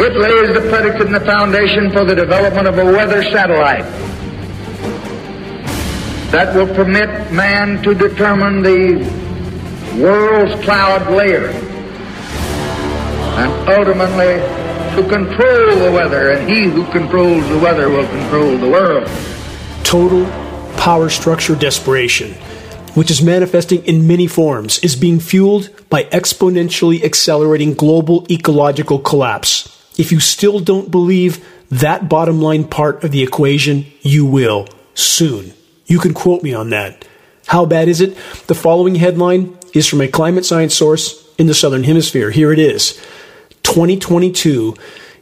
It lays the predicate and the foundation for the development of a weather satellite that will permit man to determine the world's cloud layer and ultimately to control the weather, and he who controls the weather will control the world. Total power structure desperation, which is manifesting in many forms, is being fueled by exponentially accelerating global ecological collapse. If you still don't believe that bottom line part of the equation, you will soon. You can quote me on that. How bad is it? The following headline is from a climate science source in the Southern Hemisphere. Here it is 2022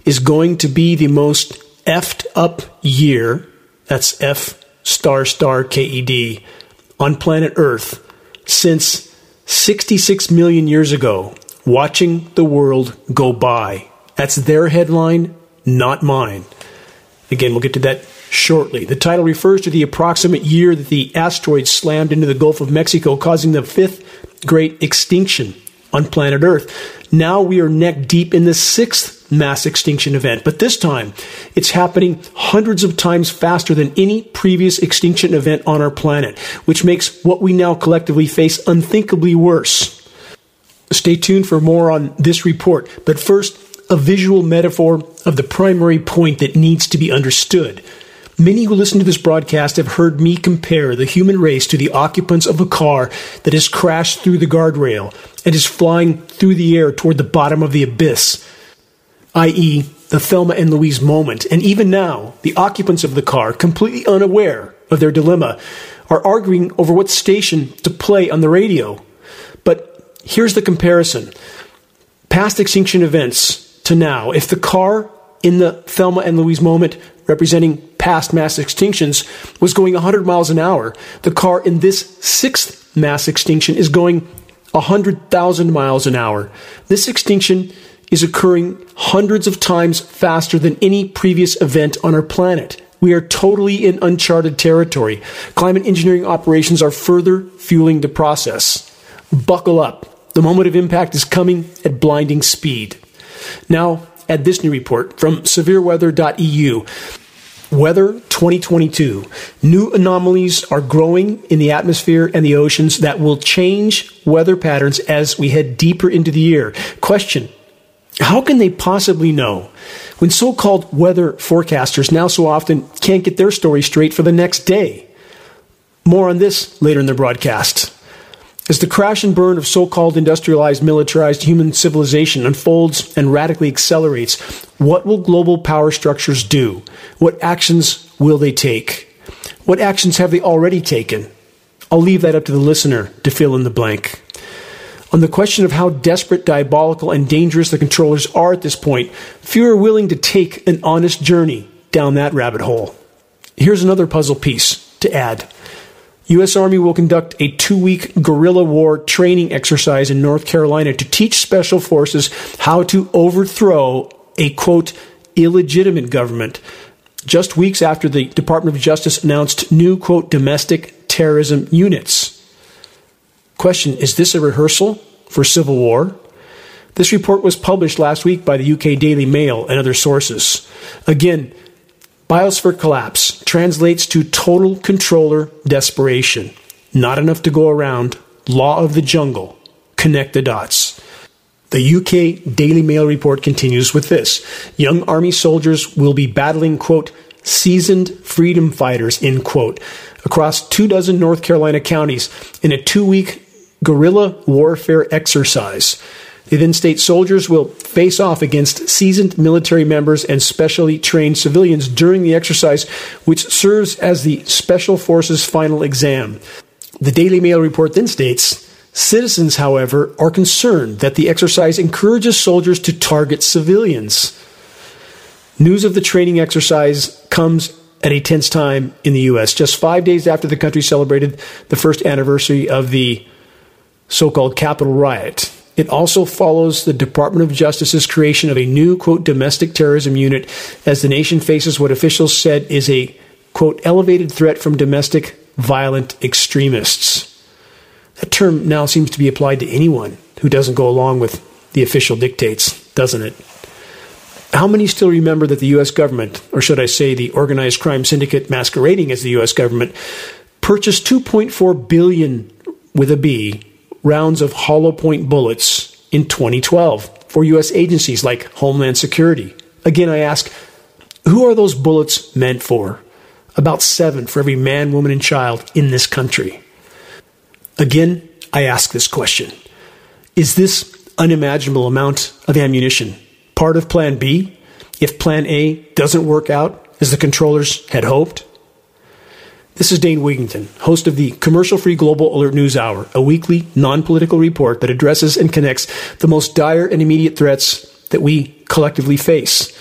is going to be the most effed up year. That's F star star KED on planet Earth since 66 million years ago, watching the world go by. That's their headline, not mine. Again, we'll get to that shortly. The title refers to the approximate year that the asteroid slammed into the Gulf of Mexico, causing the fifth great extinction on planet Earth. Now we are neck deep in the sixth mass extinction event, but this time it's happening hundreds of times faster than any previous extinction event on our planet, which makes what we now collectively face unthinkably worse. Stay tuned for more on this report, but first, a visual metaphor of the primary point that needs to be understood. Many who listen to this broadcast have heard me compare the human race to the occupants of a car that has crashed through the guardrail and is flying through the air toward the bottom of the abyss, i.e., the Thelma and Louise moment. And even now, the occupants of the car, completely unaware of their dilemma, are arguing over what station to play on the radio. But here's the comparison past extinction events to now, if the car in the Thelma and Louise moment, representing past mass extinctions, was going 100 miles an hour, the car in this sixth mass extinction is going 100,000 miles an hour. This extinction is occurring hundreds of times faster than any previous event on our planet. We are totally in uncharted territory. Climate engineering operations are further fueling the process. Buckle up. The moment of impact is coming at blinding speed. Now, add this new report from severeweather.eu. Weather 2022. New anomalies are growing in the atmosphere and the oceans that will change weather patterns as we head deeper into the year. Question How can they possibly know when so called weather forecasters now so often can't get their story straight for the next day? More on this later in the broadcast. As the crash and burn of so called industrialized, militarized human civilization unfolds and radically accelerates, what will global power structures do? What actions will they take? What actions have they already taken? I'll leave that up to the listener to fill in the blank. On the question of how desperate, diabolical, and dangerous the controllers are at this point, few are willing to take an honest journey down that rabbit hole. Here's another puzzle piece to add. U.S. Army will conduct a two week guerrilla war training exercise in North Carolina to teach special forces how to overthrow a quote, illegitimate government. Just weeks after the Department of Justice announced new quote, domestic terrorism units. Question Is this a rehearsal for civil war? This report was published last week by the UK Daily Mail and other sources. Again, Biosphere collapse translates to total controller desperation. Not enough to go around. Law of the jungle. Connect the dots. The UK Daily Mail report continues with this. Young army soldiers will be battling, quote, seasoned freedom fighters, end quote, across two dozen North Carolina counties in a two week guerrilla warfare exercise. They then state soldiers will face off against seasoned military members and specially trained civilians during the exercise, which serves as the Special Forces final exam. The Daily Mail report then states Citizens, however, are concerned that the exercise encourages soldiers to target civilians. News of the training exercise comes at a tense time in the U.S., just five days after the country celebrated the first anniversary of the so called Capitol riot. It also follows the Department of Justice's creation of a new, quote, domestic terrorism unit as the nation faces what officials said is a, quote, elevated threat from domestic violent extremists. That term now seems to be applied to anyone who doesn't go along with the official dictates, doesn't it? How many still remember that the U.S. government, or should I say the organized crime syndicate masquerading as the U.S. government, purchased 2.4 billion with a B rounds of hollow point bullets in 2012 for U.S. agencies like Homeland Security? Again, I ask, who are those bullets meant for? About seven for every man, woman, and child in this country. Again, I ask this question Is this unimaginable amount of ammunition part of Plan B if Plan A doesn't work out as the controllers had hoped? This is Dane Wigington, host of the Commercial Free Global Alert News Hour, a weekly, non political report that addresses and connects the most dire and immediate threats that we collectively face.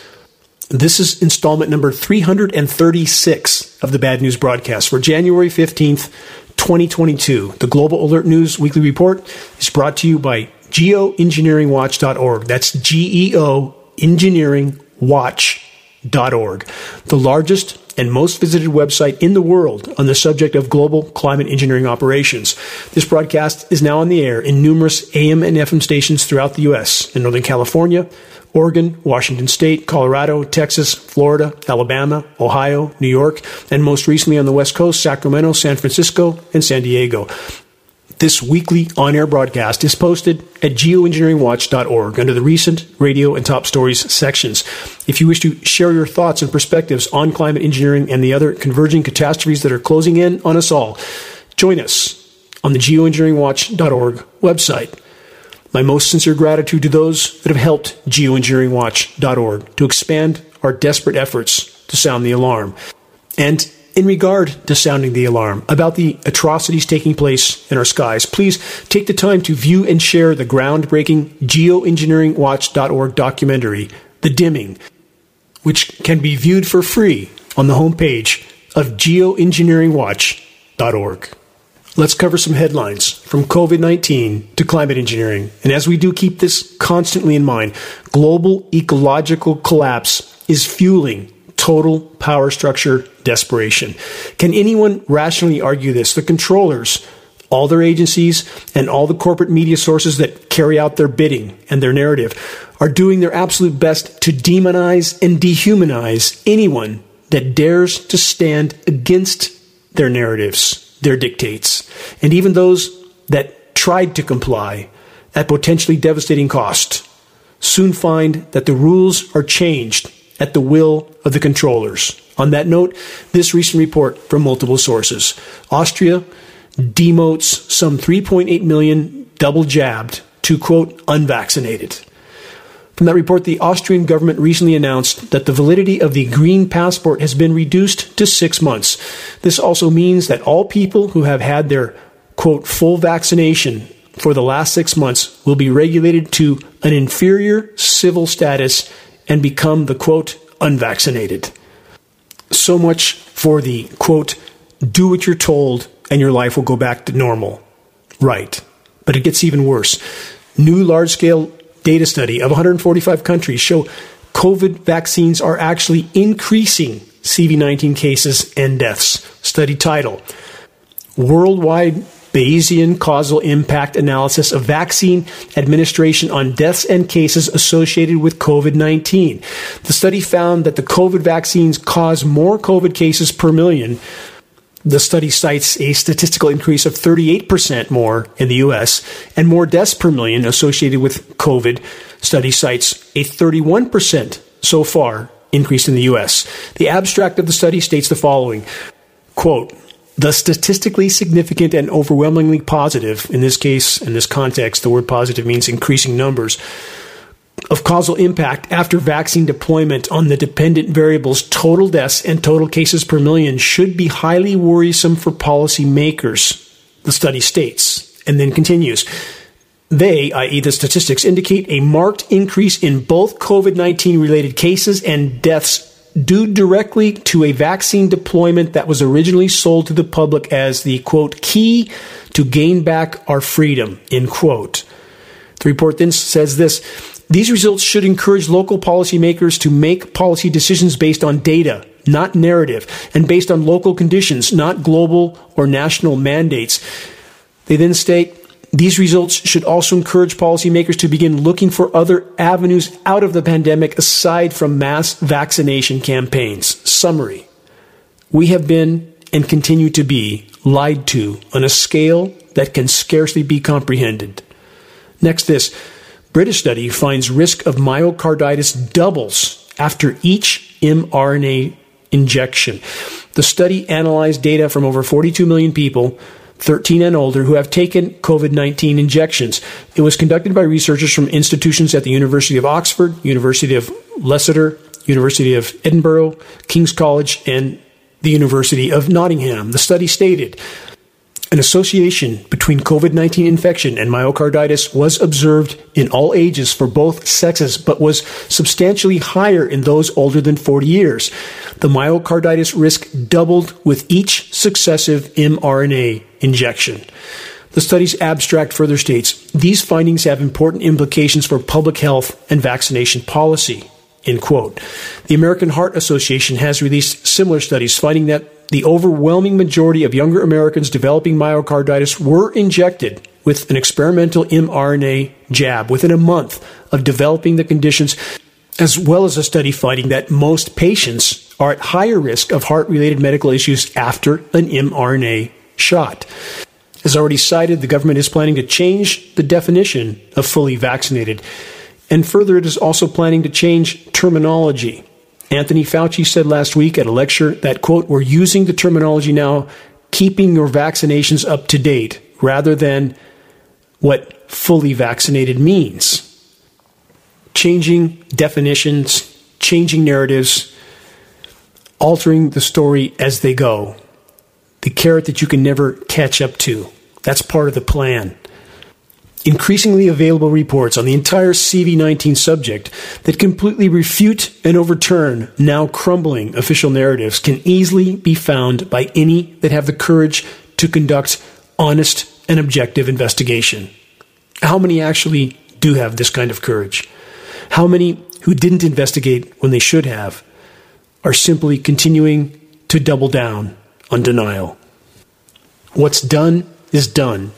This is installment number 336 of the Bad News broadcast for January 15th, 2022. The Global Alert News Weekly Report is brought to you by geoengineeringwatch.org. That's G E O engineeringwatch.org. The largest and most visited website in the world on the subject of global climate engineering operations. This broadcast is now on the air in numerous AM and FM stations throughout the U.S. in Northern California, Oregon, Washington State, Colorado, Texas, Florida, Alabama, Ohio, New York, and most recently on the West Coast, Sacramento, San Francisco, and San Diego. This weekly on air broadcast is posted at geoengineeringwatch.org under the recent radio and top stories sections. If you wish to share your thoughts and perspectives on climate engineering and the other converging catastrophes that are closing in on us all, join us on the geoengineeringwatch.org website. My most sincere gratitude to those that have helped geoengineeringwatch.org to expand our desperate efforts to sound the alarm. And in regard to sounding the alarm about the atrocities taking place in our skies, please take the time to view and share the groundbreaking geoengineeringwatch.org documentary, The Dimming, which can be viewed for free on the homepage of geoengineeringwatch.org. Let's cover some headlines from COVID 19 to climate engineering. And as we do keep this constantly in mind, global ecological collapse is fueling total power structure desperation. Can anyone rationally argue this? The controllers, all their agencies, and all the corporate media sources that carry out their bidding and their narrative are doing their absolute best to demonize and dehumanize anyone that dares to stand against their narratives, their dictates, and even those that tried to comply at potentially devastating cost soon find that the rules are changed at the will of the controllers. On that note, this recent report from multiple sources Austria demotes some 3.8 million double jabbed to quote unvaccinated. From that report, the Austrian government recently announced that the validity of the green passport has been reduced to six months. This also means that all people who have had their quote full vaccination for the last six months will be regulated to an inferior civil status and become the quote unvaccinated. So much for the quote, do what you're told and your life will go back to normal. Right. But it gets even worse. New large scale data study of 145 countries show COVID vaccines are actually increasing CV19 cases and deaths. Study title Worldwide Bayesian causal impact analysis of vaccine administration on deaths and cases associated with COVID 19. The study found that the COVID vaccines cause more COVID cases per million. The study cites a statistical increase of 38% more in the US and more deaths per million associated with COVID. Study cites a 31% so far increase in the US. The abstract of the study states the following quote, the statistically significant and overwhelmingly positive, in this case, in this context, the word positive means increasing numbers, of causal impact after vaccine deployment on the dependent variables total deaths and total cases per million should be highly worrisome for policymakers, the study states, and then continues. They, i.e., the statistics, indicate a marked increase in both COVID 19 related cases and deaths due directly to a vaccine deployment that was originally sold to the public as the quote key to gain back our freedom end quote. The report then says this these results should encourage local policymakers to make policy decisions based on data not narrative and based on local conditions not global or national mandates. They then state These results should also encourage policymakers to begin looking for other avenues out of the pandemic aside from mass vaccination campaigns. Summary. We have been and continue to be lied to on a scale that can scarcely be comprehended. Next, this British study finds risk of myocarditis doubles after each mRNA injection. The study analyzed data from over 42 million people 13 and older who have taken COVID 19 injections. It was conducted by researchers from institutions at the University of Oxford, University of Leicester, University of Edinburgh, King's College, and the University of Nottingham. The study stated an association between COVID 19 infection and myocarditis was observed in all ages for both sexes, but was substantially higher in those older than 40 years. The myocarditis risk doubled with each successive mRNA injection. The study's abstract further states these findings have important implications for public health and vaccination policy. End quote. The American Heart Association has released similar studies finding that the overwhelming majority of younger Americans developing myocarditis were injected with an experimental mRNA jab within a month of developing the conditions, as well as a study finding that most patients are at higher risk of heart related medical issues after an mRNA shot. As already cited, the government is planning to change the definition of fully vaccinated. And further, it is also planning to change terminology. Anthony Fauci said last week at a lecture that, quote, we're using the terminology now, keeping your vaccinations up to date, rather than what fully vaccinated means. Changing definitions, changing narratives, altering the story as they go. The carrot that you can never catch up to. That's part of the plan increasingly available reports on the entire CV19 subject that completely refute and overturn now crumbling official narratives can easily be found by any that have the courage to conduct honest and objective investigation. How many actually do have this kind of courage? How many who didn't investigate when they should have are simply continuing to double down on denial? What's done is done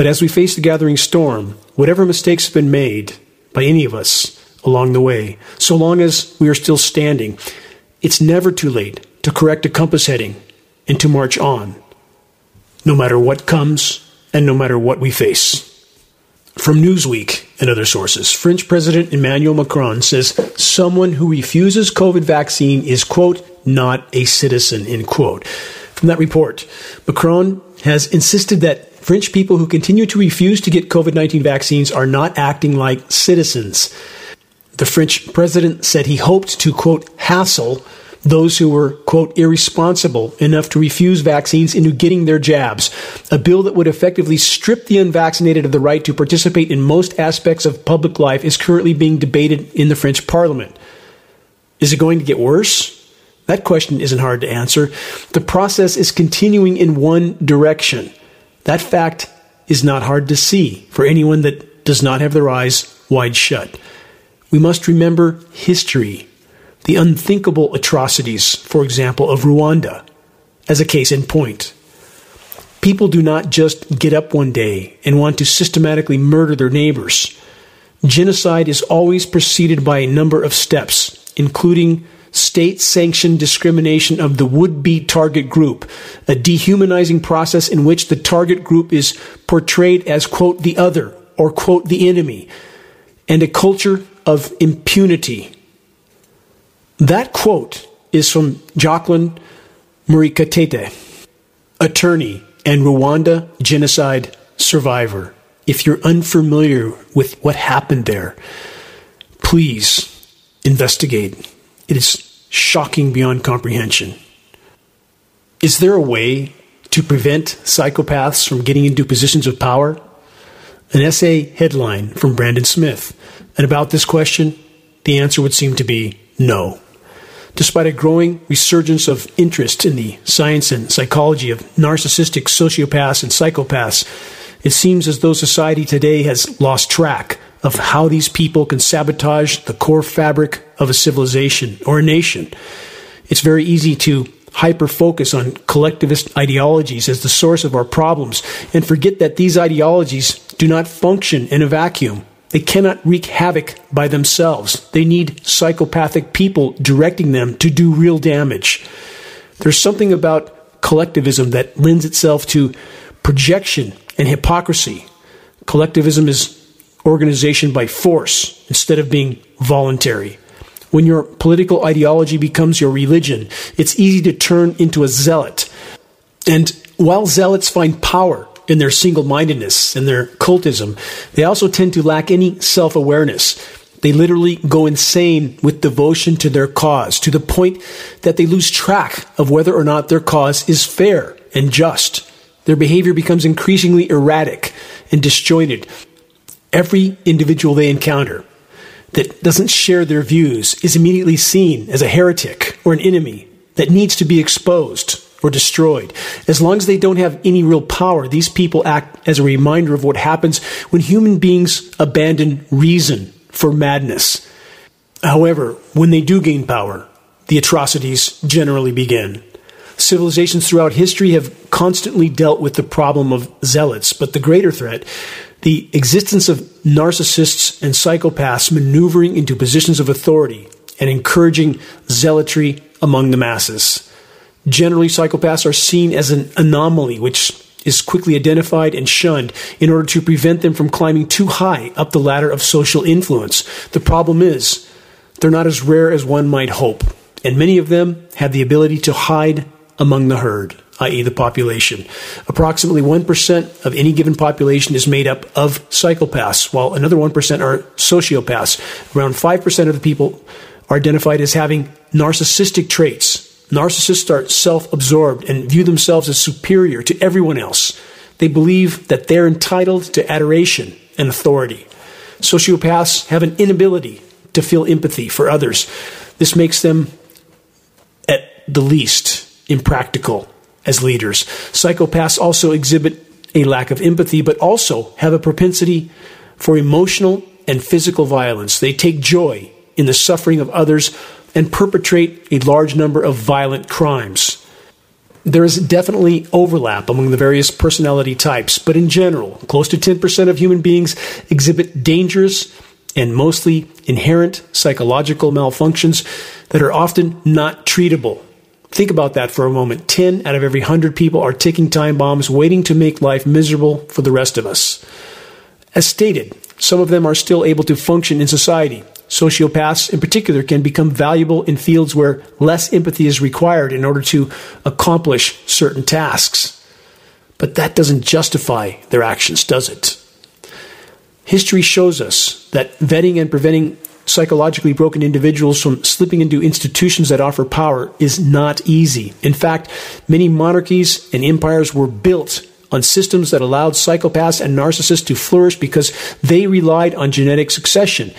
but as we face the gathering storm, whatever mistakes have been made by any of us along the way, so long as we are still standing, it's never too late to correct a compass heading and to march on, no matter what comes and no matter what we face. From Newsweek and other sources, French President Emmanuel Macron says someone who refuses COVID vaccine is, quote, not a citizen, end quote. From that report, Macron has insisted that French people who continue to refuse to get COVID 19 vaccines are not acting like citizens. The French president said he hoped to, quote, hassle those who were, quote, irresponsible enough to refuse vaccines into getting their jabs. A bill that would effectively strip the unvaccinated of the right to participate in most aspects of public life is currently being debated in the French parliament. Is it going to get worse? That question isn't hard to answer. The process is continuing in one direction. That fact is not hard to see for anyone that does not have their eyes wide shut. We must remember history, the unthinkable atrocities, for example, of Rwanda, as a case in point. People do not just get up one day and want to systematically murder their neighbors. Genocide is always preceded by a number of steps, including state sanctioned discrimination of the would be target group, a dehumanizing process in which the target group is portrayed as, quote, the other or, quote, the enemy, and a culture of impunity. That quote is from Jacqueline Murekatete, attorney and Rwanda genocide survivor. If you're unfamiliar with what happened there, please investigate. It is shocking beyond comprehension. Is there a way to prevent psychopaths from getting into positions of power? An essay headline from Brandon Smith. And about this question, the answer would seem to be no. Despite a growing resurgence of interest in the science and psychology of narcissistic sociopaths and psychopaths, it seems as though society today has lost track of how these people can sabotage the core fabric of a civilization or a nation. It's very easy to hyper focus on collectivist ideologies as the source of our problems and forget that these ideologies do not function in a vacuum. They cannot wreak havoc by themselves. They need psychopathic people directing them to do real damage. There's something about collectivism that lends itself to projection and hypocrisy. Collectivism is organization by force instead of being voluntary. When your political ideology becomes your religion, it's easy to turn into a zealot. And while zealots find power in their single mindedness and their cultism, they also tend to lack any self awareness. They literally go insane with devotion to their cause to the point that they lose track of whether or not their cause is fair and just. Their behavior becomes increasingly erratic and disjointed. Every individual they encounter that doesn't share their views is immediately seen as a heretic or an enemy that needs to be exposed or destroyed. As long as they don't have any real power, these people act as a reminder of what happens when human beings abandon reason for madness. However, when they do gain power, the atrocities generally begin. Civilizations throughout history have constantly dealt with the problem of zealots, but the greater threat the existence of narcissists and psychopaths maneuvering into positions of authority and encouraging zealotry among the masses. Generally, psychopaths are seen as an anomaly which is quickly identified and shunned in order to prevent them from climbing too high up the ladder of social influence. The problem is, they're not as rare as one might hope, and many of them have the ability to hide among the herd i.e., the population. Approximately 1% of any given population is made up of psychopaths, while another 1% are sociopaths. Around 5% of the people are identified as having narcissistic traits. Narcissists are self absorbed and view themselves as superior to everyone else. They believe that they're entitled to adoration and authority. Sociopaths have an inability to feel empathy for others. This makes them, at the least, impractical as leaders. Psychopaths also exhibit a lack of empathy, but also have a propensity for emotional and physical violence. They take joy in the suffering of others and perpetrate a large number of violent crimes. There is definitely overlap among the various personality types, but in general, close to 10% of human beings exhibit dangerous and mostly inherent psychological malfunctions that are often not treatable Think about that for a moment. 10 out of every 100 people are ticking time bombs waiting to make life miserable for the rest of us. As stated, some of them are still able to function in society. Sociopaths, in particular, can become valuable in fields where less empathy is required in order to accomplish certain tasks. But that doesn't justify their actions, does it? History shows us that vetting and preventing psychologically broken individuals from slipping into institutions that offer power is not easy. In fact, many monarchies and empires were built on systems that allowed psychopaths and narcissists to flourish because they relied on genetic succession.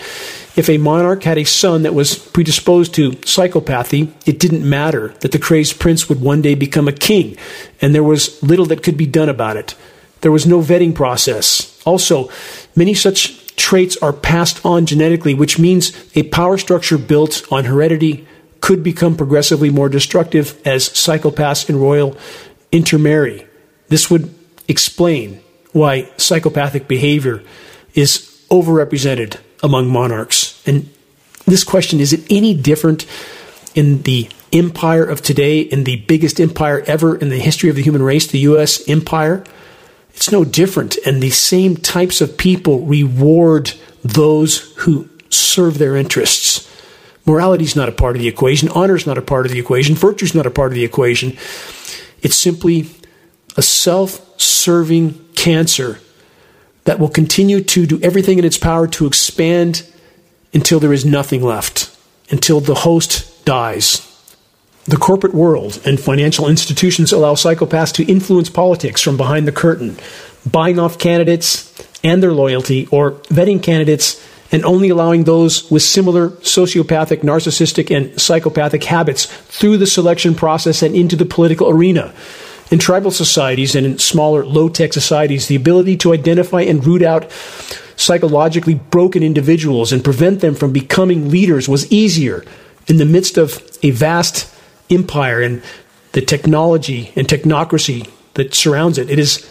If a monarch had a son that was predisposed to psychopathy, it didn't matter that the crazed prince would one day become a king, and there was little that could be done about it. There was no vetting process. Also, many such traits are passed on genetically, which means a power structure built on heredity could become progressively more destructive as psychopaths and royal intermarry. This would explain why psychopathic behavior is overrepresented among monarchs. And this question is it any different in the empire of today, in the biggest empire ever in the history of the human race, the U.S. empire? It's no different. And the same types of people reward those who serve their interests. Morality is not a part of the equation. Honor is not a part of the equation. Virtue is not a part of the equation. It's simply a self serving cancer that will continue to do everything in its power to expand until there is nothing left, until the host dies. The corporate world and financial institutions allow psychopaths to influence politics from behind the curtain, buying off candidates and their loyalty, or vetting candidates and only allowing those with similar sociopathic, narcissistic, and psychopathic habits through the selection process and into the political arena. In tribal societies and in smaller, low tech societies, the ability to identify and root out psychologically broken individuals and prevent them from becoming leaders was easier in the midst of a vast empire and the technology and technocracy that surrounds it, it is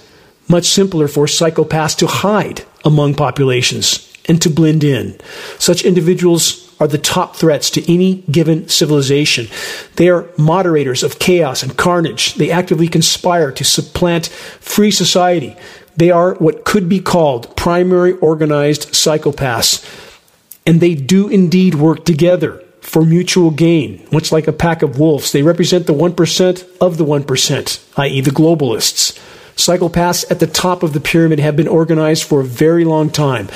much simpler for psychopaths to hide among populations and to blend in. Such individuals are the top threats to any given civilization. They are moderators of chaos and carnage. They actively conspire to supplant free society. They are what could be called primary organized psychopaths. And they do indeed work together for mutual gain, much like a pack of wolves. They represent the 1% of the 1%, i.e., the globalists. Psychopaths at the top of the pyramid have been organized for a very long time.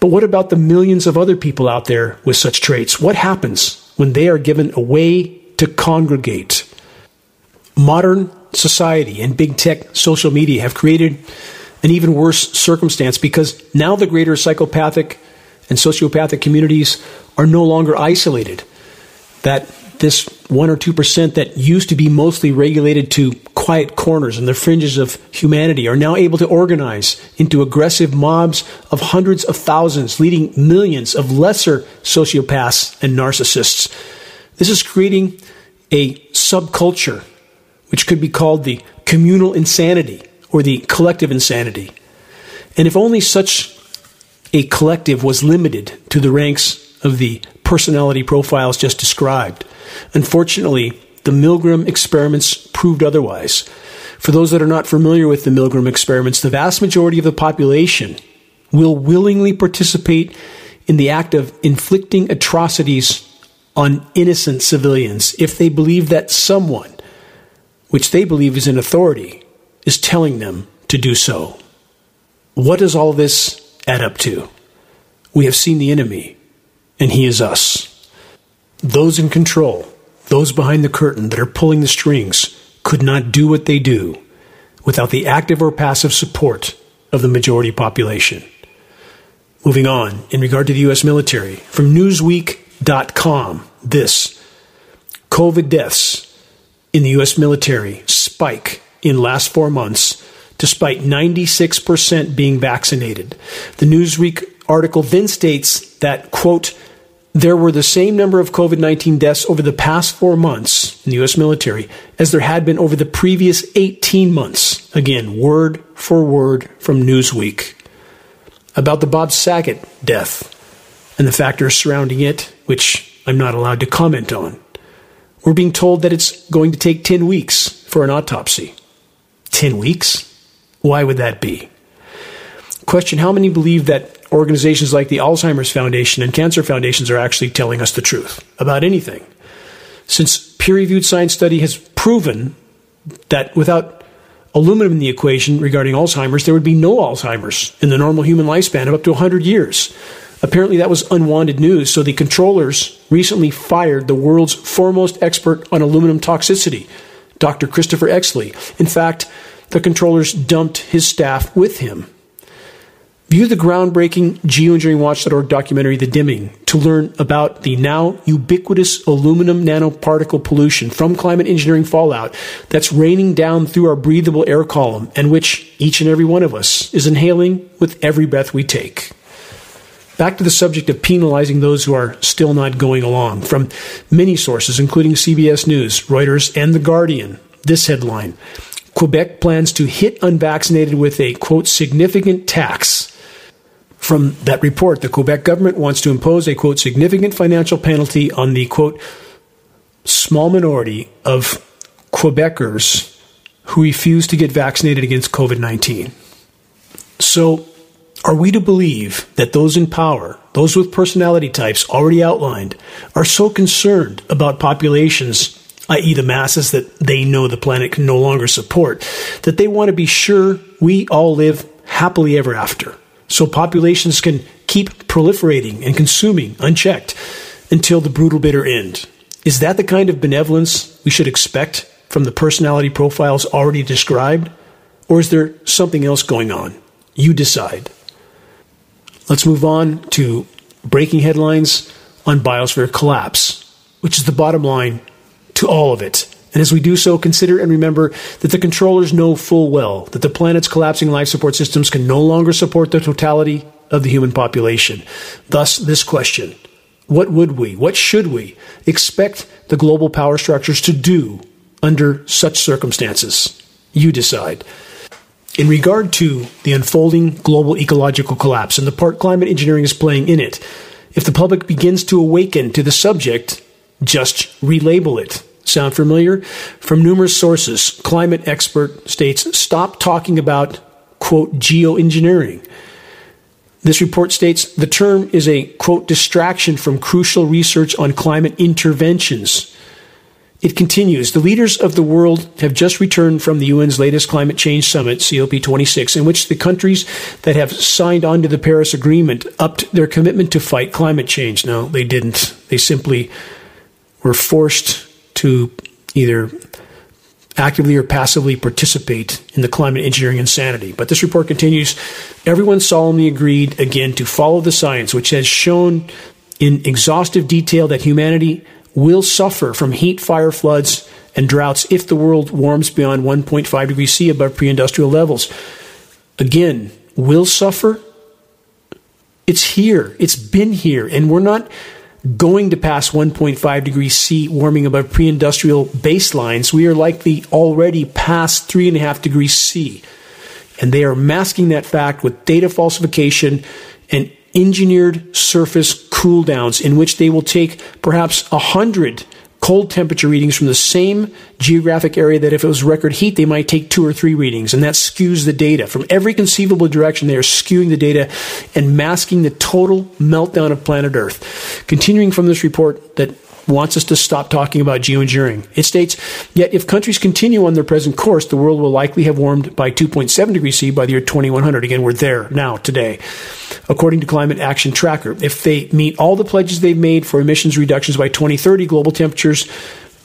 But what about the millions of other people out there with such traits? What happens when they are given a way to congregate? Modern society and big tech social media have created an even worse circumstance because now the greater psychopathic and sociopathic communities are no longer isolated. That this 1 or 2% that used to be mostly regulated to quiet corners and the fringes of humanity are now able to organize into aggressive mobs of hundreds of thousands, leading millions of lesser sociopaths and narcissists. This is creating a subculture, which could be called the communal insanity or the collective insanity. And if only such a collective was limited to the ranks of the personality profiles just described, Unfortunately, the Milgram experiments proved otherwise. For those that are not familiar with the Milgram experiments, the vast majority of the population will willingly participate in the act of inflicting atrocities on innocent civilians if they believe that someone, which they believe is in authority, is telling them to do so. What does all this add up to? We have seen the enemy, and he is us. Those in control, those behind the curtain that are pulling the strings, could not do what they do without the active or passive support of the majority population. Moving on, in regard to the U.S. military, from Newsweek.com, this COVID deaths in the U.S. military spike in last four months, despite 96% being vaccinated. The Newsweek article then states that, quote, there were the same number of COVID 19 deaths over the past four months in the U.S. military as there had been over the previous 18 months. Again, word for word from Newsweek. About the Bob Saget death and the factors surrounding it, which I'm not allowed to comment on. We're being told that it's going to take 10 weeks for an autopsy. 10 weeks? Why would that be? Question How many believe that organizations like the Alzheimer's Foundation and cancer foundations are actually telling us the truth about anything. Since peer reviewed science study has proven that without aluminum in the equation regarding Alzheimer's, there would be no Alzheimer's in the normal human lifespan of up to 100 years. Apparently, that was unwanted news, so the controllers recently fired the world's foremost expert on aluminum toxicity, Dr. Christopher Exley. In fact, the controllers dumped his staff with him. View the groundbreaking geoengineeringwatch.org documentary The Dimming to learn about the now ubiquitous aluminum nanoparticle pollution from climate engineering fallout that's raining down through our breathable air column and which each and every one of us is inhaling with every breath we take. Back to the subject of penalizing those who are still not going along. From many sources, including CBS News, Reuters, and The Guardian, this headline Quebec plans to hit unvaccinated with a, quote, significant tax from that report, the Quebec government wants to impose a quote significant financial penalty on the quote small minority of Quebecers who refuse to get vaccinated against COVID 19. So, are we to believe that those in power, those with personality types already outlined, are so concerned about populations, i.e., the masses that they know the planet can no longer support, that they want to be sure we all live happily ever after? So populations can keep proliferating and consuming unchecked until the brutal bitter end. Is that the kind of benevolence we should expect from the personality profiles already described? Or is there something else going on? You decide. Let's move on to breaking headlines on biosphere collapse, which is the bottom line to all of it. And as we do so, consider and remember that the controllers know full well that the planet's collapsing life support systems can no longer support the totality of the human population. Thus, this question What would we, what should we expect the global power structures to do under such circumstances? You decide. In regard to the unfolding global ecological collapse and the part climate engineering is playing in it, if the public begins to awaken to the subject, just relabel it. Sound familiar? From numerous sources, climate expert states stop talking about, quote, geoengineering. This report states the term is a, quote, distraction from crucial research on climate interventions. It continues The leaders of the world have just returned from the UN's latest climate change summit, COP26, in which the countries that have signed on to the Paris Agreement upped their commitment to fight climate change. No, they didn't. They simply were forced to either actively or passively participate in the climate engineering insanity. But this report continues everyone solemnly agreed again to follow the science, which has shown in exhaustive detail that humanity will suffer from heat, fire, floods, and droughts if the world warms beyond 1.5 degrees C above pre industrial levels. Again, will suffer? It's here. It's been here. And we're not going to pass 1.5 degrees C warming above pre industrial baselines. We are likely already past 3.5 degrees C. And they are masking that fact with data falsification and engineered surface cool downs in which they will take perhaps 100 cold temperature readings from the same geographic area that if it was record heat, they might take two or three readings. And that skews the data. From every conceivable direction, they are skewing the data and masking the total meltdown of planet Earth. Continuing from this report that wants us to stop talking about geoengineering. It states, yet if countries continue on their present course, the world will likely have warmed by 2.7 degrees C by the year 2100. Again, we're there now, today. According to Climate Action Tracker, if they meet all the pledges they've made for emissions reductions by 2030, global temperatures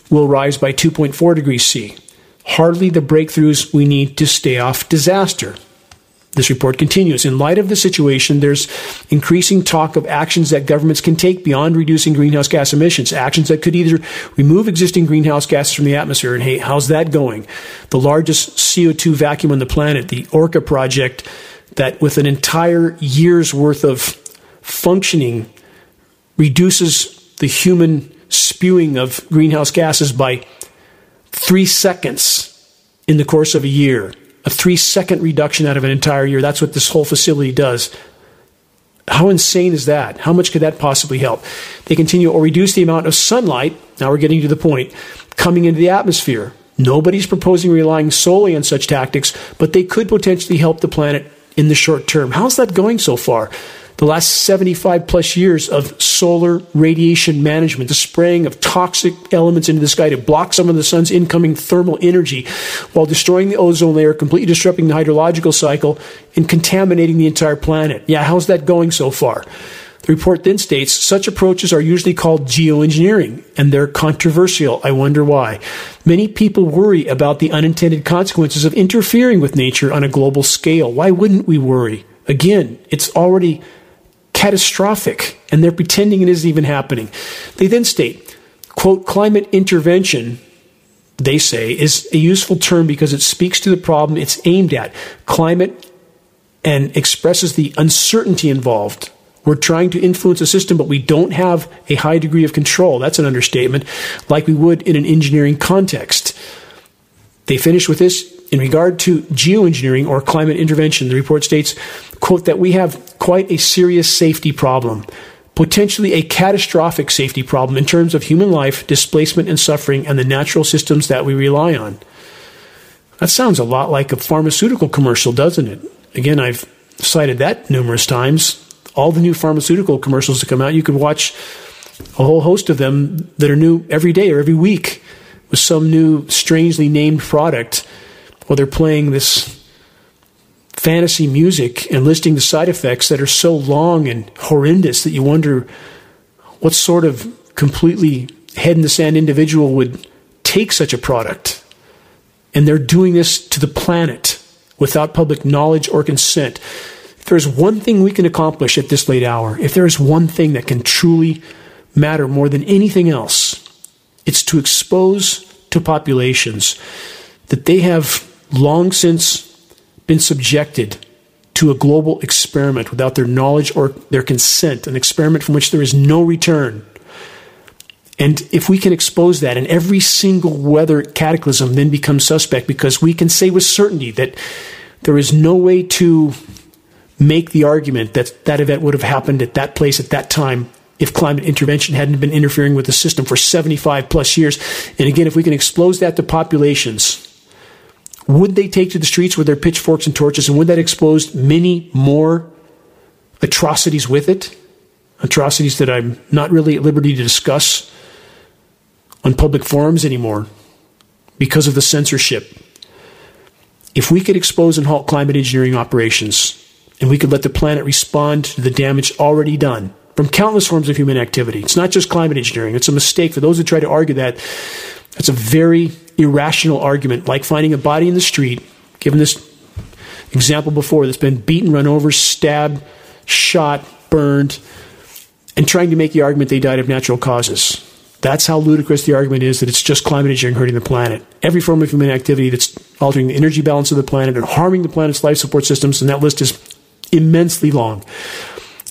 will rise by 2.4 degrees C. Hardly the breakthroughs we need to stay off disaster. This report continues. In light of the situation, there's increasing talk of actions that governments can take beyond reducing greenhouse gas emissions, actions that could either remove existing greenhouse gases from the atmosphere. And hey, how's that going? The largest CO2 vacuum on the planet, the Orca project, that with an entire year's worth of functioning reduces the human spewing of greenhouse gases by three seconds in the course of a year a three second reduction out of an entire year. That's what this whole facility does. How insane is that? How much could that possibly help? They continue or reduce the amount of sunlight. Now we're getting to the point coming into the atmosphere. Nobody's proposing relying solely on such tactics, but they could potentially help the planet in the short term. How's that going so far? The last 75 plus years of solar radiation management, the spraying of toxic elements into the sky to block some of the sun's incoming thermal energy while destroying the ozone layer, completely disrupting the hydrological cycle, and contaminating the entire planet. Yeah, how's that going so far? The report then states such approaches are usually called geoengineering, and they're controversial. I wonder why. Many people worry about the unintended consequences of interfering with nature on a global scale. Why wouldn't we worry? Again, it's already catastrophic, and they're pretending it isn't even happening. They then state, quote, climate intervention, they say, is a useful term because it speaks to the problem it's aimed at, climate, and expresses the uncertainty involved. We're trying to influence a system, but we don't have a high degree of control. That's an understatement, like we would in an engineering context. They finish with this in regard to geoengineering or climate intervention. The report states, quote, that we have quite a serious safety problem, potentially a catastrophic safety problem in terms of human life, displacement and suffering, and the natural systems that we rely on. That sounds a lot like a pharmaceutical commercial, doesn't it? Again, I've cited that numerous times. All the new pharmaceutical commercials that come out, you could watch a whole host of them that are new every day or every week with some new strangely named product while they're playing this fantasy music and listing the side effects that are so long and horrendous that you wonder what sort of completely head in the sand individual would take such a product. And they're doing this to the planet without public knowledge or consent. If there's one thing we can accomplish at this late hour, if there is one thing that can truly matter more than anything else, it's to expose to populations that they have long since been subjected to a global experiment without their knowledge or their consent, an experiment from which there is no return. And if we can expose that, and every single weather cataclysm then becomes suspect because we can say with certainty that there is no way to make the argument that that event would have happened at that place at that time if climate intervention hadn't been interfering with the system for 75 plus years. And again, if we can expose that to populations, would they take to the streets with their pitchforks and torches, and would that expose many more atrocities with it? Atrocities that I'm not really at liberty to discuss on public forums anymore because of the censorship. If we could expose and halt climate engineering operations, and we could let the planet respond to the damage already done from countless forms of human activity, it's not just climate engineering. It's a mistake for those who try to argue that. It's a very irrational argument, like finding a body in the street, given this example before, that's been beaten, run over, stabbed, shot, burned, and trying to make the argument they died of natural causes. That's how ludicrous the argument is that it's just climate engineering hurting the planet. Every form of human activity that's altering the energy balance of the planet and harming the planet's life support systems, and that list is immensely long,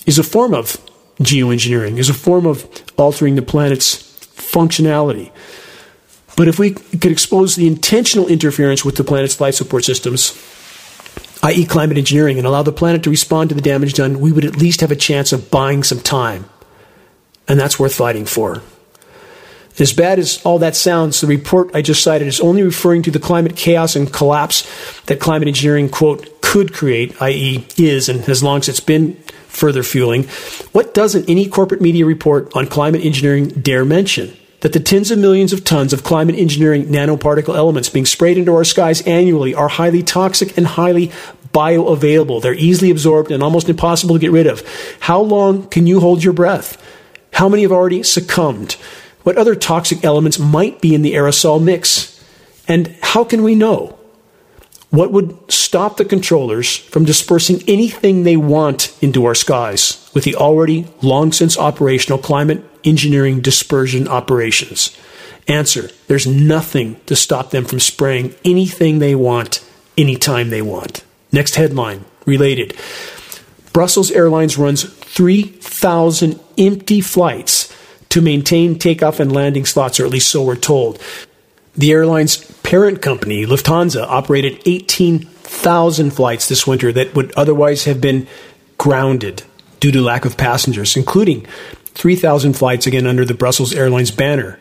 is a form of geoengineering, is a form of altering the planet's functionality. But if we could expose the intentional interference with the planet's life support systems, i.e., climate engineering, and allow the planet to respond to the damage done, we would at least have a chance of buying some time. And that's worth fighting for. As bad as all that sounds, the report I just cited is only referring to the climate chaos and collapse that climate engineering, quote, could create, i.e., is, and as long as it's been further fueling. What doesn't any corporate media report on climate engineering dare mention? That the tens of millions of tons of climate engineering nanoparticle elements being sprayed into our skies annually are highly toxic and highly bioavailable. They're easily absorbed and almost impossible to get rid of. How long can you hold your breath? How many have already succumbed? What other toxic elements might be in the aerosol mix? And how can we know? What would stop the controllers from dispersing anything they want into our skies with the already long since operational climate engineering dispersion operations? Answer There's nothing to stop them from spraying anything they want anytime they want. Next headline related. Brussels Airlines runs 3,000 empty flights to maintain takeoff and landing slots, or at least so we're told. The airline's parent company, Lufthansa, operated 18,000 flights this winter that would otherwise have been grounded due to lack of passengers, including 3,000 flights again under the Brussels Airlines banner.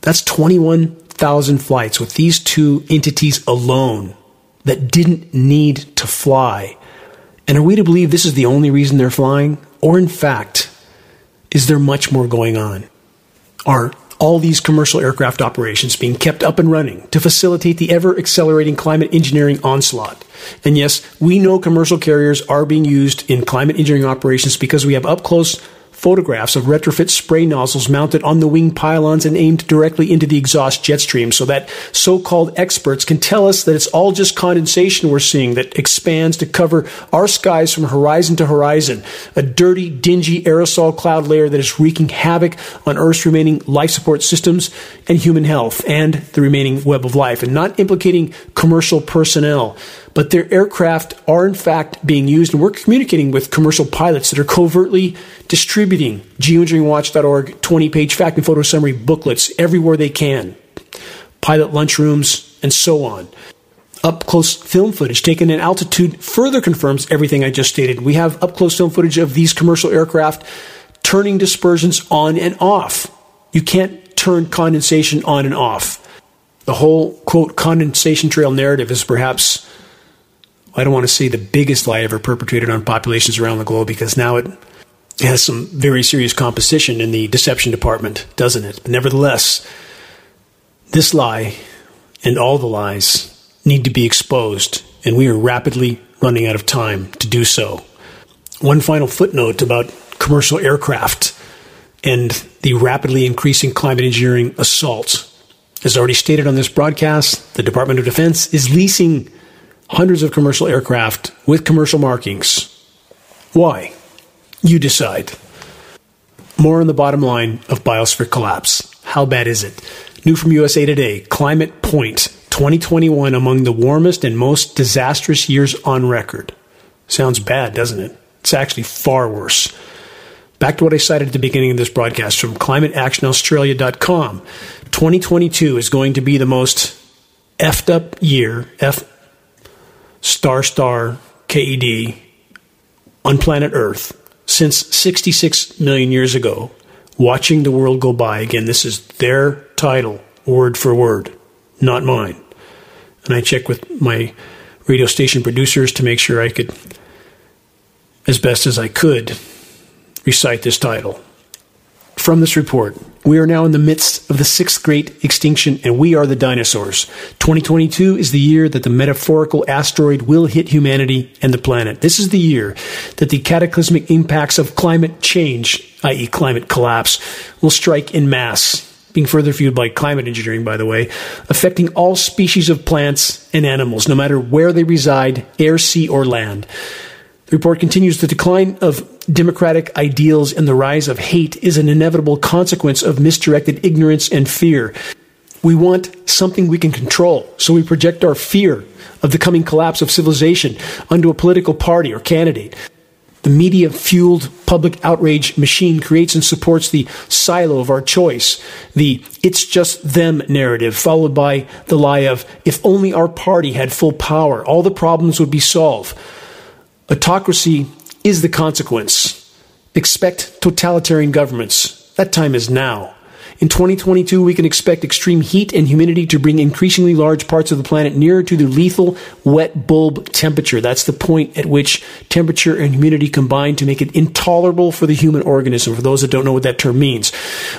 That's 21,000 flights with these two entities alone that didn't need to fly. And are we to believe this is the only reason they're flying? Or in fact, is there much more going on? Are all these commercial aircraft operations being kept up and running to facilitate the ever accelerating climate engineering onslaught? And yes, we know commercial carriers are being used in climate engineering operations because we have up close photographs of retrofit spray nozzles mounted on the wing pylons and aimed directly into the exhaust jet stream. So that so-called experts can tell us that it's all just condensation we're seeing that expands to cover our skies from horizon to horizon, a dirty, dingy aerosol cloud layer that is wreaking havoc on Earth's remaining life support systems and human health and the remaining web of life, and not implicating commercial personnel but their aircraft are in fact being used, and we're communicating with commercial pilots that are covertly distributing geoengineeringwatch.org 20 page fact and photo summary booklets everywhere they can, pilot lunchrooms, and so on. Up close film footage taken in altitude further confirms everything I just stated. We have up close film footage of these commercial aircraft turning dispersions on and off. You can't turn condensation on and off. The whole, quote, condensation trail narrative is perhaps I don't want to say the biggest lie ever perpetrated on populations around the globe because now it has some very serious composition in the deception department, doesn't it? But nevertheless, this lie and all the lies need to be exposed, and we are rapidly running out of time to do so. One final footnote about commercial aircraft and the rapidly increasing climate engineering assault. As already stated on this broadcast, the Department of Defense is leasing hundreds of commercial aircraft with commercial markings. Why? You decide. More on the bottom line of biosphere collapse. How bad is it? New from USA Today Climate Point 2021 among the warmest and most disastrous years on record. Sounds bad, doesn't it? It's actually far worse. Back to what I cited at the beginning of this broadcast from climateactionaustralia.com. 2022 is going to be the most effed up year, F star star KED, on planet Earth since 66 million years ago. Watching the world go by. Again, this is their title, word for word, not mine. And I checked with my radio station producers to make sure I could, as best as I could, recite this title. From this report, we are now in the midst of the sixth great extinction, and we are the dinosaurs. 2022 is the year that the metaphorical asteroid will hit humanity and the planet. This is the year that the cataclysmic impacts of climate change, i.e., climate collapse, will strike in mass. Being further fueled by climate engineering, by the way, affecting all species of plants and animals, no matter where they reside, air, sea, or land. The report continues the decline of democratic ideals and the rise of hate is an inevitable consequence of misdirected ignorance and fear. We want something we can control, so we project our fear of the coming collapse of civilization onto a political party or candidate. The media fueled public outrage machine creates and supports the silo of our choice, the it's just them narrative, followed by the lie of if only our party had full power, all the problems would be solved. Autocracy is the consequence. Expect totalitarian governments. That time is now. In 2022, we can expect extreme heat and humidity to bring increasingly large parts of the planet nearer to the lethal wet bulb temperature. That's the point at which temperature and humidity combine to make it intolerable for the human organism. For those that don't know what that term means,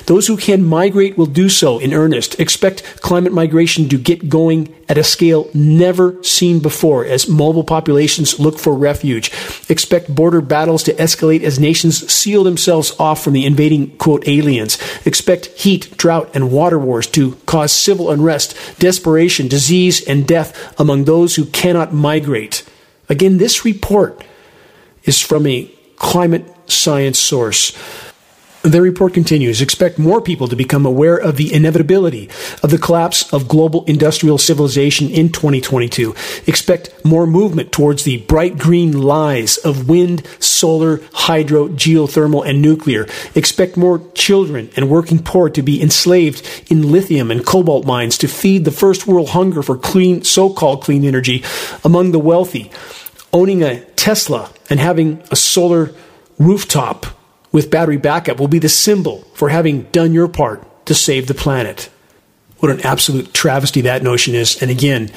those who can migrate will do so in earnest. Expect climate migration to get going at a scale never seen before as mobile populations look for refuge. Expect border battles to escalate as nations seal themselves off from the invading, quote, aliens. Expect heat heat, drought, and water wars to cause civil unrest, desperation, disease, and death among those who cannot migrate. Again, this report is from a climate science source. The report continues expect more people to become aware of the inevitability of the collapse of global industrial civilization in 2022. Expect more movement towards the bright green lies of wind, solar, hydro, geothermal, and nuclear. Expect more children and working poor to be enslaved in lithium and cobalt mines to feed the first world hunger for clean, so-called clean energy among the wealthy. Owning a Tesla and having a solar rooftop with battery backup will be the symbol for having done your part to save the planet. What an absolute travesty that notion is. And again,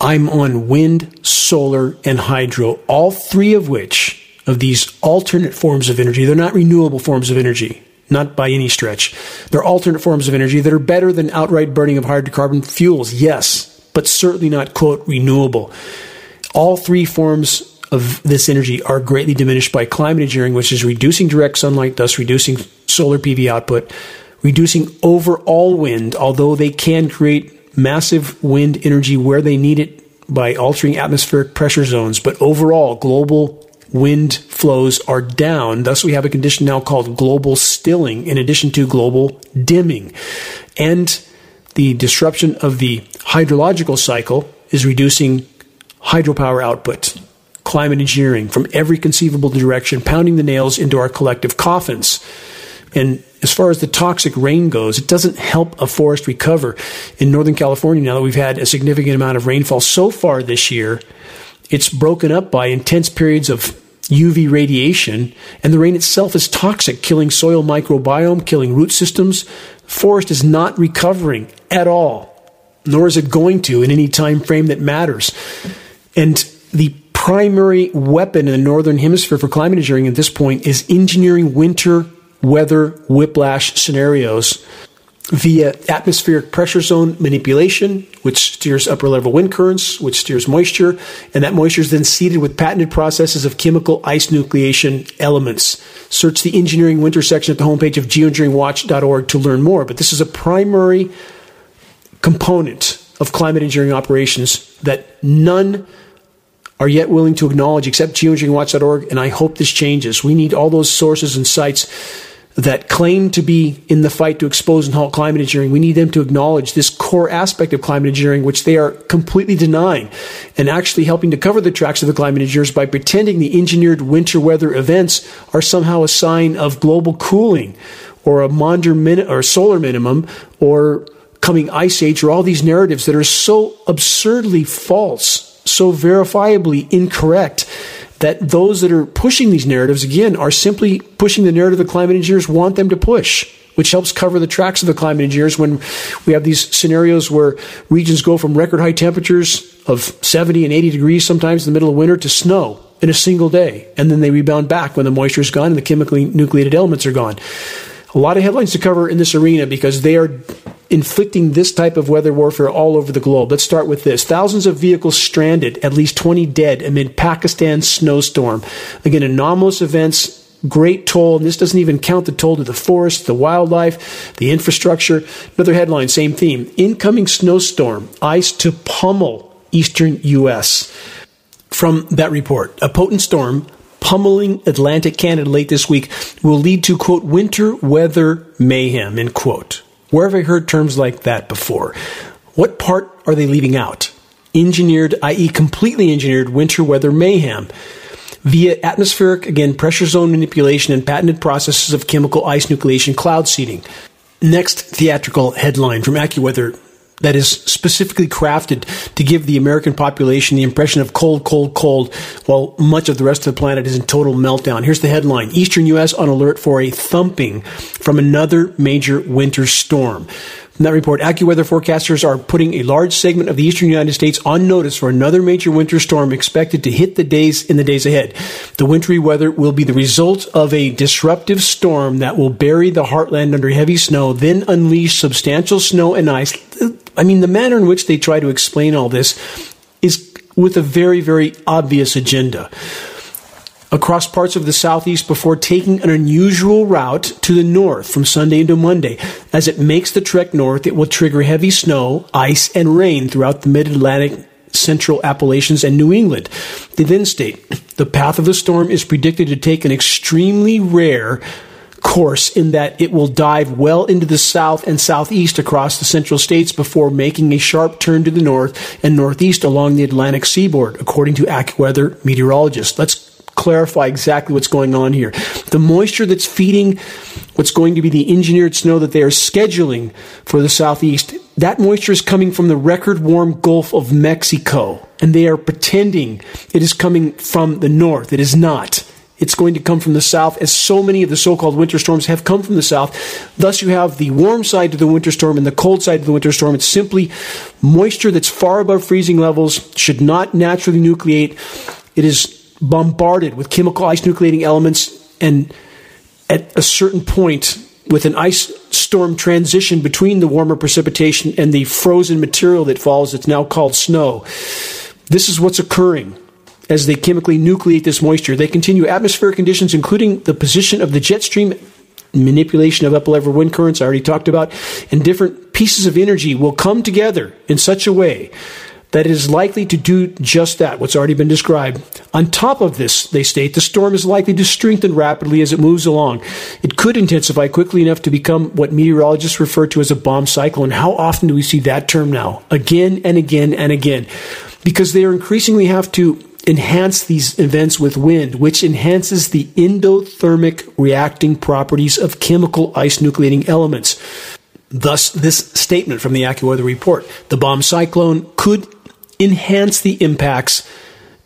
I'm on wind, solar, and hydro, all three of which of these alternate forms of energy, they're not renewable forms of energy, not by any stretch. They're alternate forms of energy that are better than outright burning of hydrocarbon fuels, yes, but certainly not, quote, renewable. All three forms of this energy are greatly diminished by climate engineering, which is reducing direct sunlight, thus reducing solar PV output, reducing overall wind, although they can create massive wind energy where they need it by altering atmospheric pressure zones. But overall, global wind flows are down. Thus, we have a condition now called global stilling, in addition to global dimming. And the disruption of the hydrological cycle is reducing hydropower output climate engineering from every conceivable direction, pounding the nails into our collective coffins. And as far as the toxic rain goes, it doesn't help a forest recover. In Northern California, now that we've had a significant amount of rainfall so far this year, it's broken up by intense periods of UV radiation, and the rain itself is toxic, killing soil microbiome, killing root systems. Forest is not recovering at all, nor is it going to in any time frame that matters. And the primary weapon in the northern hemisphere for climate engineering at this point is engineering winter weather whiplash scenarios via atmospheric pressure zone manipulation, which steers upper level wind currents, which steers moisture, and that moisture is then seeded with patented processes of chemical ice nucleation elements. Search the engineering winter section at the homepage of geoengineeringwatch.org to learn more. But this is a primary component of climate engineering operations that none are yet willing to acknowledge except geoengineeringwatch.org, and I hope this changes. We need all those sources and sites that claim to be in the fight to expose and halt climate engineering, we need them to acknowledge this core aspect of climate engineering, which they are completely denying, and actually helping to cover the tracks of the climate engineers by pretending the engineered winter weather events are somehow a sign of global cooling or a Maunder min- or solar minimum or coming ice age or all these narratives that are so absurdly false, so verifiably incorrect that those that are pushing these narratives, again, are simply pushing the narrative the climate engineers want them to push, which helps cover the tracks of the climate engineers when we have these scenarios where regions go from record high temperatures of 70 and 80 degrees sometimes in the middle of winter to snow in a single day. And then they rebound back when the moisture is gone and the chemically nucleated elements are gone. A lot of headlines to cover in this arena because they are inflicting this type of weather warfare all over the globe. Let's start with this. Thousands of vehicles stranded, at least 20 dead amid Pakistan's snowstorm. Again, anomalous events great toll, and this doesn't even count the toll to the forest, the wildlife, the infrastructure. Another headline, same theme. Incoming snowstorm, ice to pummel eastern U.S. From that report, a potent storm pummeling Atlantic Canada late this week will lead to, quote, winter weather mayhem, end quote. Where have I heard terms like that before? What part are they leaving out? Engineered, i.e., completely engineered winter weather mayhem via atmospheric, again, pressure zone manipulation and patented processes of chemical ice nucleation cloud seeding. Next theatrical headline from AccuWeather that is specifically crafted to give the American population the impression of cold, cold, cold, while much of the rest of the planet is in total meltdown. Here's the headline Eastern U.S. on alert for a thumping from another major winter storm. In that report, AccuWeather forecasters are putting a large segment of the eastern United States on notice for another major winter storm expected to hit the days in the days ahead. The wintry weather will be the result of a disruptive storm that will bury the heartland under heavy snow, then unleash substantial snow and ice. I mean, the manner in which they try to explain all this is with a very, very obvious agenda across parts of the southeast before taking an unusual route to the north from Sunday into Monday. As it makes the trek north, it will trigger heavy snow, ice, and rain throughout the mid Atlantic, central Appalachians, and New England. They then state the path of the storm is predicted to take an extremely rare course in that it will dive well into the south and southeast across the central states before making a sharp turn to the north and northeast along the Atlantic seaboard, according to AccuWeather meteorologists. Let's clarify exactly what's going on here. The moisture that's feeding what's going to be the engineered snow that they are scheduling for the southeast, that moisture is coming from the record warm Gulf of Mexico. And they are pretending it is coming from the north. It is not. It's going to come from the south, as so many of the so called winter storms have come from the south. Thus, you have the warm side of the winter storm and the cold side of the winter storm. It's simply moisture that's far above freezing levels, should not naturally nucleate. It is bombarded with chemical ice nucleating elements, and at a certain point, with an ice storm transition between the warmer precipitation and the frozen material that falls, it's now called snow. This is what's occurring as they chemically nucleate this moisture. They continue atmospheric conditions, including the position of the jet stream, manipulation of upper level wind currents, I already talked about, and different pieces of energy will come together in such a way that is likely to do just that, what's already been described. On top of this, they state, the storm is likely to strengthen rapidly as it moves along. It could intensify quickly enough to become what meteorologists refer to as a bomb cyclone. How often do we see that term now? Again and again and again. Because they increasingly have to enhance these events with wind, which enhances the endothermic reacting properties of chemical ice nucleating elements. Thus, this statement from the AccuWeather report the bomb cyclone could enhance the impacts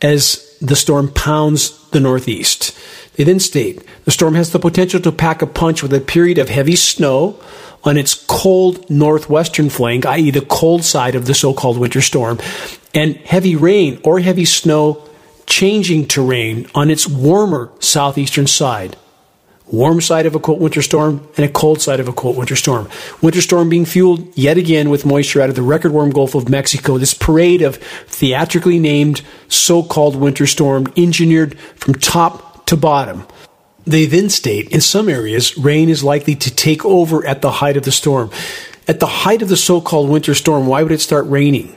as the storm pounds the northeast. They then state the storm has the potential to pack a punch with a period of heavy snow on its cold northwestern flank, i.e., the cold side of the so called winter storm, and heavy rain or heavy snow changing to rain on its warmer southeastern side warm side of a cold winter storm and a cold side of a cold winter storm. Winter storm being fueled yet again with moisture out of the record warm Gulf of Mexico. This parade of theatrically named so-called winter storm engineered from top to bottom. They then state in some areas rain is likely to take over at the height of the storm. At the height of the so-called winter storm, why would it start raining?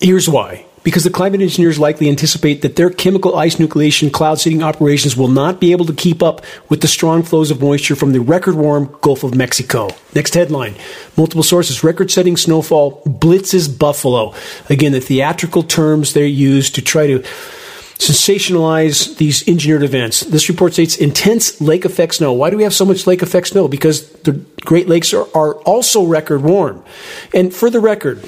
Here's why. Because the climate engineers likely anticipate that their chemical ice nucleation cloud seeding operations will not be able to keep up with the strong flows of moisture from the record warm Gulf of Mexico. Next headline multiple sources record setting snowfall blitzes Buffalo. Again, the theatrical terms they use to try to sensationalize these engineered events. This report states intense lake effect snow. Why do we have so much lake effect snow? Because the Great Lakes are, are also record warm. And for the record,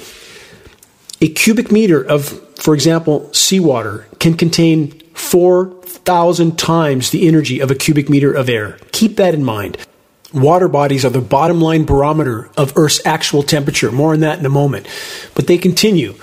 a cubic meter of, for example, seawater can contain 4,000 times the energy of a cubic meter of air. Keep that in mind. Water bodies are the bottom line barometer of Earth's actual temperature. More on that in a moment. But they continue.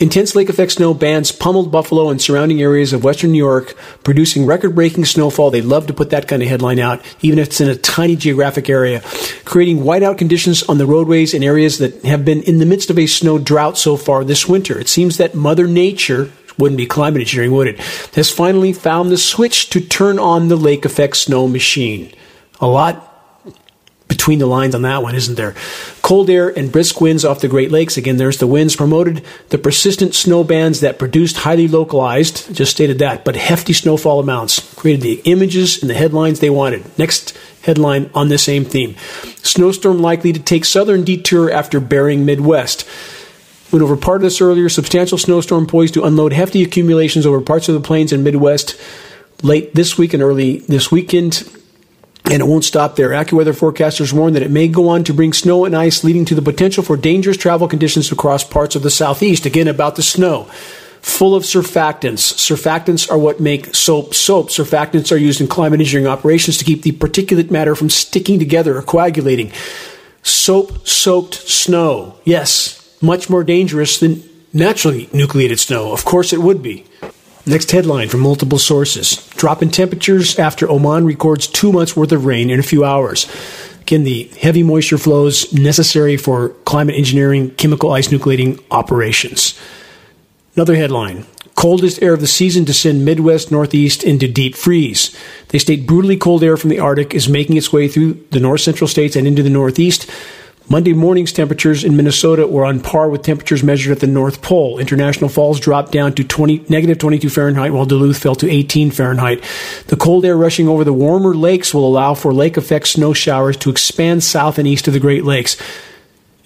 Intense lake effect snow bands pummeled Buffalo and surrounding areas of western New York, producing record breaking snowfall. They love to put that kind of headline out, even if it's in a tiny geographic area, creating whiteout conditions on the roadways in areas that have been in the midst of a snow drought so far this winter. It seems that Mother Nature, wouldn't be climate engineering, would it, has finally found the switch to turn on the lake effect snow machine. A lot between the lines on that one, isn't there? Cold air and brisk winds off the Great Lakes. Again, there's the winds promoted the persistent snow bands that produced highly localized, just stated that, but hefty snowfall amounts. Created the images and the headlines they wanted. Next headline on the same theme. Snowstorm likely to take southern detour after bearing Midwest. Went over part of this earlier. Substantial snowstorm poised to unload hefty accumulations over parts of the plains and Midwest late this week and early this weekend. And it won't stop there. AccuWeather forecasters warn that it may go on to bring snow and ice, leading to the potential for dangerous travel conditions across parts of the southeast. Again, about the snow. Full of surfactants. Surfactants are what make soap soap. Surfactants are used in climate engineering operations to keep the particulate matter from sticking together or coagulating. Soap soaked snow. Yes, much more dangerous than naturally nucleated snow. Of course it would be. Next headline from multiple sources. Drop in temperatures after Oman records two months worth of rain in a few hours. Again, the heavy moisture flows necessary for climate engineering chemical ice nucleating operations. Another headline. Coldest air of the season to send Midwest Northeast into deep freeze. They state brutally cold air from the Arctic is making its way through the north central states and into the Northeast. Monday morning's temperatures in Minnesota were on par with temperatures measured at the North Pole. International Falls dropped down to 20, negative 22 Fahrenheit, while Duluth fell to 18 Fahrenheit. The cold air rushing over the warmer lakes will allow for lake effect snow showers to expand south and east of the Great Lakes.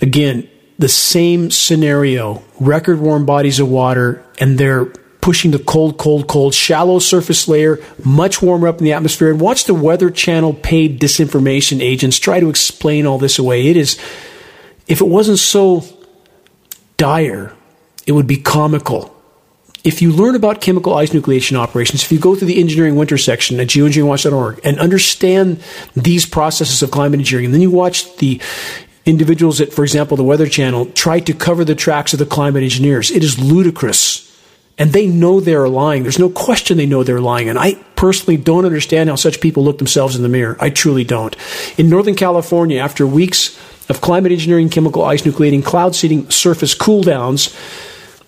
Again, the same scenario record warm bodies of water, and they're pushing the cold, cold, cold, shallow surface layer much warmer up in the atmosphere. And watch the Weather Channel paid disinformation agents try to explain all this away. It is, if it wasn't so dire, it would be comical. If you learn about chemical ice nucleation operations, if you go through the engineering winter section at geoengineeringwatch.org and understand these processes of climate engineering, and then you watch the individuals at, for example, the Weather Channel try to cover the tracks of the climate engineers, it is ludicrous and they know they're lying. There's no question they know they're lying. And I personally don't understand how such people look themselves in the mirror. I truly don't. In Northern California, after weeks of climate engineering, chemical ice nucleating, cloud seeding surface cool downs,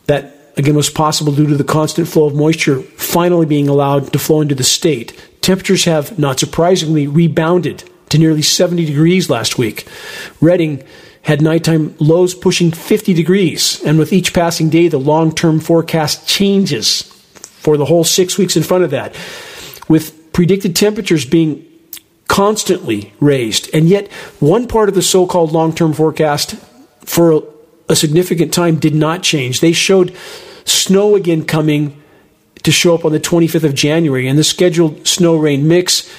that again was possible due to the constant flow of moisture finally being allowed to flow into the state. Temperatures have, not surprisingly, rebounded to nearly 70 degrees last week. Redding had nighttime lows pushing 50 degrees. And with each passing day, the long term forecast changes for the whole six weeks in front of that, with predicted temperatures being constantly raised. And yet, one part of the so called long term forecast for a significant time did not change. They showed snow again coming to show up on the 25th of January, and the scheduled snow rain mix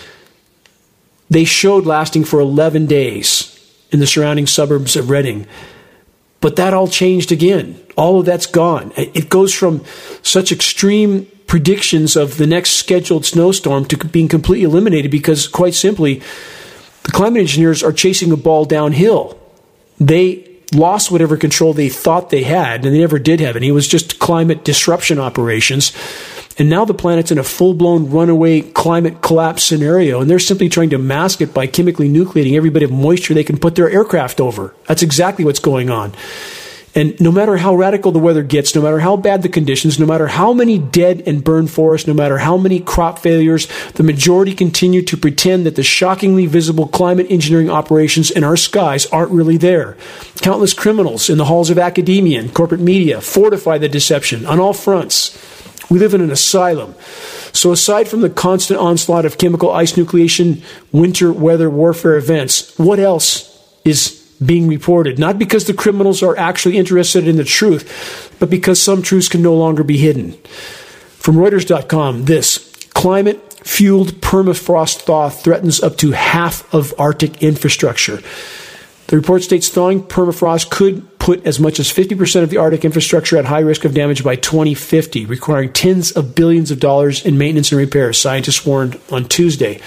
they showed lasting for 11 days in the surrounding suburbs of Redding. But that all changed again. All of that's gone. It goes from such extreme predictions of the next scheduled snowstorm to being completely eliminated because, quite simply, the climate engineers are chasing a ball downhill. They lost whatever control they thought they had, and they never did have any. It was just climate disruption operations. And now the planet's in a full blown runaway climate collapse scenario, and they're simply trying to mask it by chemically nucleating every bit of moisture they can put their aircraft over. That's exactly what's going on. And no matter how radical the weather gets, no matter how bad the conditions, no matter how many dead and burned forests, no matter how many crop failures, the majority continue to pretend that the shockingly visible climate engineering operations in our skies aren't really there. Countless criminals in the halls of academia and corporate media fortify the deception on all fronts. We live in an asylum. So, aside from the constant onslaught of chemical ice nucleation, winter weather warfare events, what else is being reported? Not because the criminals are actually interested in the truth, but because some truths can no longer be hidden. From Reuters.com, this climate fueled permafrost thaw threatens up to half of Arctic infrastructure. The report states thawing permafrost could put as much as 50% of the Arctic infrastructure at high risk of damage by 2050, requiring tens of billions of dollars in maintenance and repairs, scientists warned on Tuesday.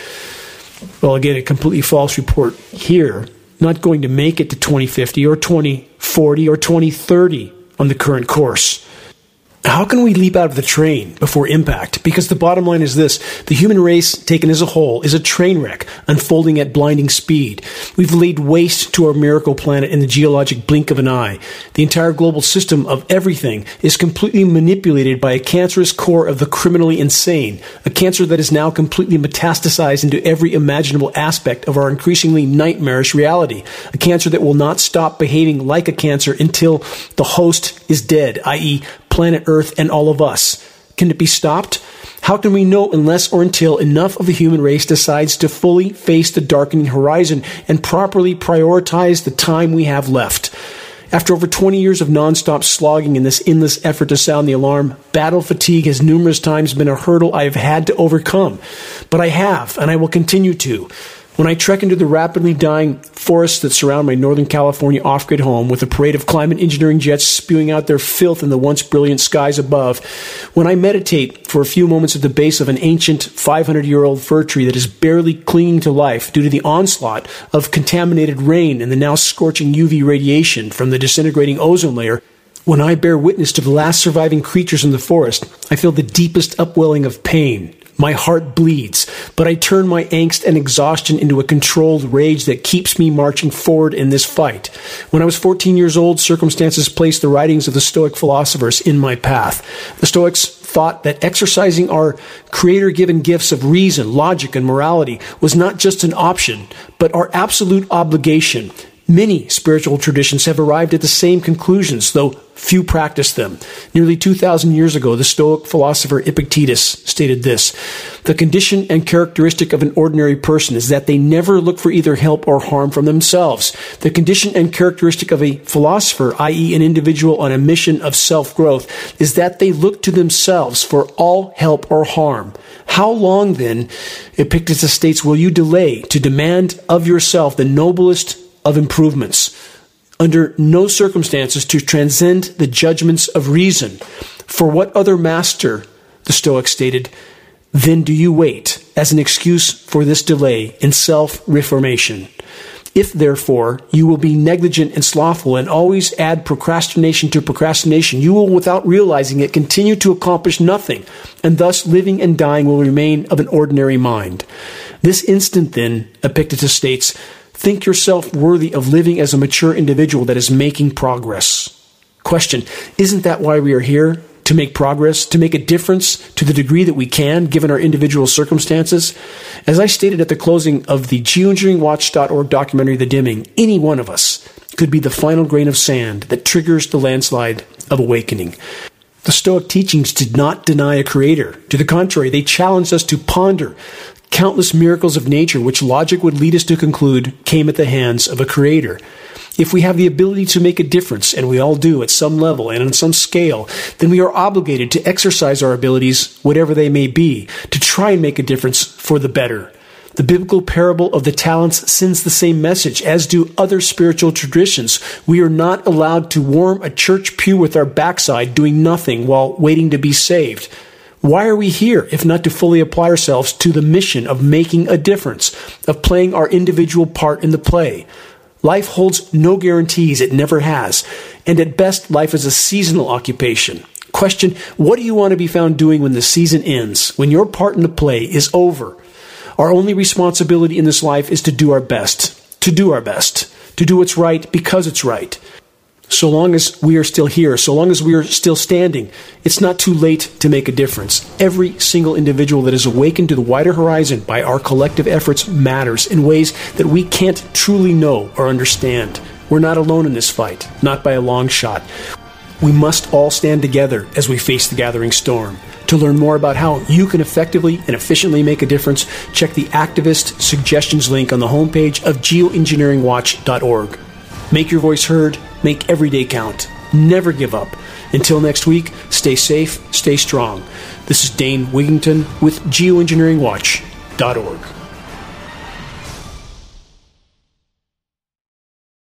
Well, again, a completely false report here. Not going to make it to 2050 or 2040 or 2030 on the current course. How can we leap out of the train before impact? Because the bottom line is this the human race, taken as a whole, is a train wreck unfolding at blinding speed. We've laid waste to our miracle planet in the geologic blink of an eye. The entire global system of everything is completely manipulated by a cancerous core of the criminally insane, a cancer that is now completely metastasized into every imaginable aspect of our increasingly nightmarish reality, a cancer that will not stop behaving like a cancer until the host is dead, i.e., planet Earth and all of us. Can it be stopped? How can we know unless or until enough of the human race decides to fully face the darkening horizon and properly prioritize the time we have left? After over 20 years of nonstop slogging in this endless effort to sound the alarm, battle fatigue has numerous times been a hurdle I have had to overcome. But I have, and I will continue to. When I trek into the rapidly dying forests that surround my Northern California off grid home with a parade of climate engineering jets spewing out their filth in the once brilliant skies above, when I meditate for a few moments at the base of an ancient 500 year old fir tree that is barely clinging to life due to the onslaught of contaminated rain and the now scorching UV radiation from the disintegrating ozone layer, when I bear witness to the last surviving creatures in the forest, I feel the deepest upwelling of pain, my heart bleeds, but I turn my angst and exhaustion into a controlled rage that keeps me marching forward in this fight. When I was 14 years old, circumstances placed the writings of the Stoic philosophers in my path. The Stoics thought that exercising our creator given gifts of reason, logic, and morality was not just an option, but our absolute obligation. Many spiritual traditions have arrived at the same conclusions, though few practice them. Nearly 2,000 years ago, the Stoic philosopher Epictetus stated this The condition and characteristic of an ordinary person is that they never look for either help or harm from themselves. The condition and characteristic of a philosopher, i.e., an individual on a mission of self growth, is that they look to themselves for all help or harm. How long, then, Epictetus states, will you delay to demand of yourself the noblest of improvements, under no circumstances to transcend the judgments of reason. For what other master, the Stoic stated, then do you wait as an excuse for this delay in self reformation? If, therefore, you will be negligent and slothful and always add procrastination to procrastination, you will, without realizing it, continue to accomplish nothing, and thus living and dying will remain of an ordinary mind. This instant, then, Epictetus states, Think yourself worthy of living as a mature individual that is making progress. Question Isn't that why we are here? To make progress, to make a difference to the degree that we can, given our individual circumstances? As I stated at the closing of the geoengineeringwatch.org documentary, The Dimming, any one of us could be the final grain of sand that triggers the landslide of awakening. The Stoic teachings did not deny a creator. To the contrary, they challenged us to ponder countless miracles of nature which logic would lead us to conclude came at the hands of a creator. If we have the ability to make a difference, and we all do at some level and on some scale, then we are obligated to exercise our abilities, whatever they may be, to try and make a difference for the better. The biblical parable of the talents sends the same message, as do other spiritual traditions. We are not allowed to warm a church pew with our backside doing nothing while waiting to be saved. Why are we here if not to fully apply ourselves to the mission of making a difference, of playing our individual part in the play? Life holds no guarantees, it never has. And at best, life is a seasonal occupation. Question What do you want to be found doing when the season ends, when your part in the play is over? Our only responsibility in this life is to do our best, to do our best, to do what's right because it's right. So long as we are still here, so long as we are still standing, it's not too late to make a difference. Every single individual that is awakened to the wider horizon by our collective efforts matters in ways that we can't truly know or understand. We're not alone in this fight, not by a long shot. We must all stand together as we face the gathering storm. To learn more about how you can effectively and efficiently make a difference, check the activist suggestions link on the homepage of geoengineeringwatch.org. Make your voice heard, make every day count. Never give up. Until next week, stay safe, stay strong. This is Dane Wigington with geoengineeringwatch.org.